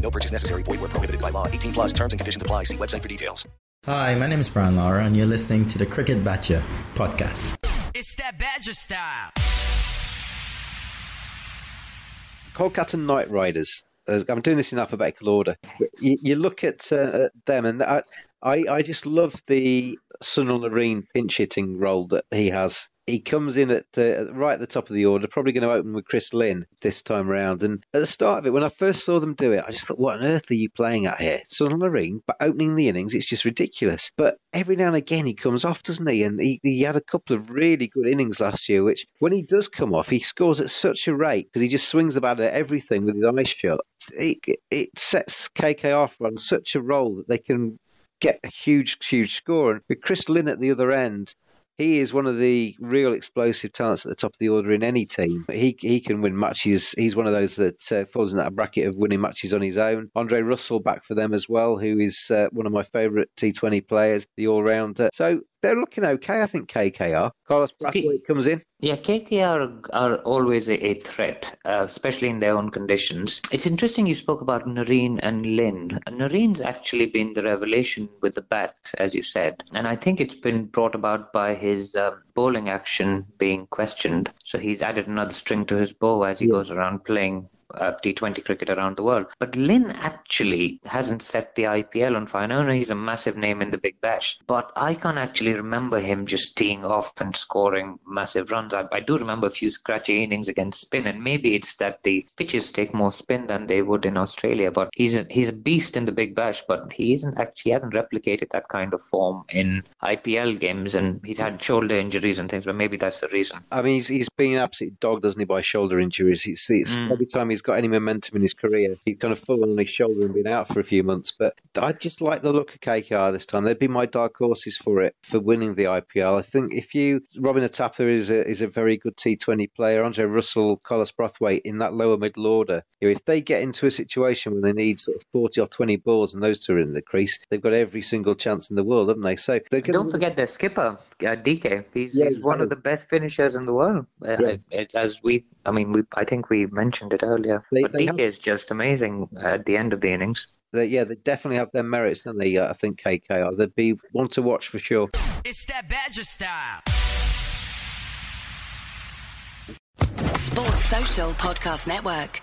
No purchase necessary. Void where prohibited by law. 18 plus terms and conditions apply. See website for details. Hi, my name is Brian Lara, and you're listening to the Cricket Badger podcast. It's that Badger style. Kolkata Knight Riders. I'm doing this in alphabetical order. You, you look at uh, them, and I, I, I just love the Sunil Narine pinch hitting role that he has. He comes in at the, right at the top of the order, probably going to open with Chris Lynn this time round. And at the start of it, when I first saw them do it, I just thought, what on earth are you playing at here? Sunil Narine, but opening the innings, it's just ridiculous. But every now and again, he comes off, doesn't he? And he, he had a couple of really good innings last year, which when he does come off, he scores at such a rate because he just swings about at everything with his eyes shut. It, it sets KKR on such a roll that they can get a huge, huge score. And with Chris Lynn at the other end, he is one of the real explosive talents at the top of the order in any team. He he can win matches. He's one of those that uh, falls in that bracket of winning matches on his own. Andre Russell back for them as well, who is uh, one of my favourite T20 players, the all rounder. So they're looking okay, I think. KKR. Carlos Brathwaite comes in. Yeah, KKR are always a, a threat, uh, especially in their own conditions. It's interesting you spoke about Narine and Lynn. Narine's actually been the revelation with the bat, as you said, and I think it's been brought about by his uh, bowling action being questioned. So he's added another string to his bow as he goes around playing uh, T20 cricket around the world. But Lynn actually hasn't set the IPL on fire. I know he's a massive name in the Big Bash, but I can't actually remember him just teeing off and scoring massive runs. I, I do remember a few scratchy innings against spin, and maybe it's that the pitches take more spin than they would in Australia. But he's a, he's a beast in the Big Bash, but he isn't actually hasn't replicated that kind of form in IPL games, and he's had shoulder injuries and things. But maybe that's the reason. I mean, he's, he's been absolutely dogged, doesn't he, by shoulder injuries. It's, it's Mm. every time he's got any momentum in his career, he's kind of fallen on his shoulder and been out for a few months. But I just like the look of KKR this time. They'd be my dark horses for it for winning the IPL. I think if you Robin Uthappa is a is a very good T20 player. Andre Russell, Carlos Brathwaite in that lower middle order. You know, if they get into a situation where they need sort of 40 or 20 balls and those two are in the crease, they've got every single chance in the world, haven't they? So they're going Don't forget their skipper, uh, DK. He's, Yeah, he's one of the best finishers in the world. Uh, Yeah. it- as we, I mean, we, I think we mentioned it earlier. They- but they DK have- is just amazing at the end of the innings. they, yeah, they definitely have their merits, don't they? Uh, I think KKR. They'd be one to watch for sure. It's that Badger style. Sports Social Podcast Network.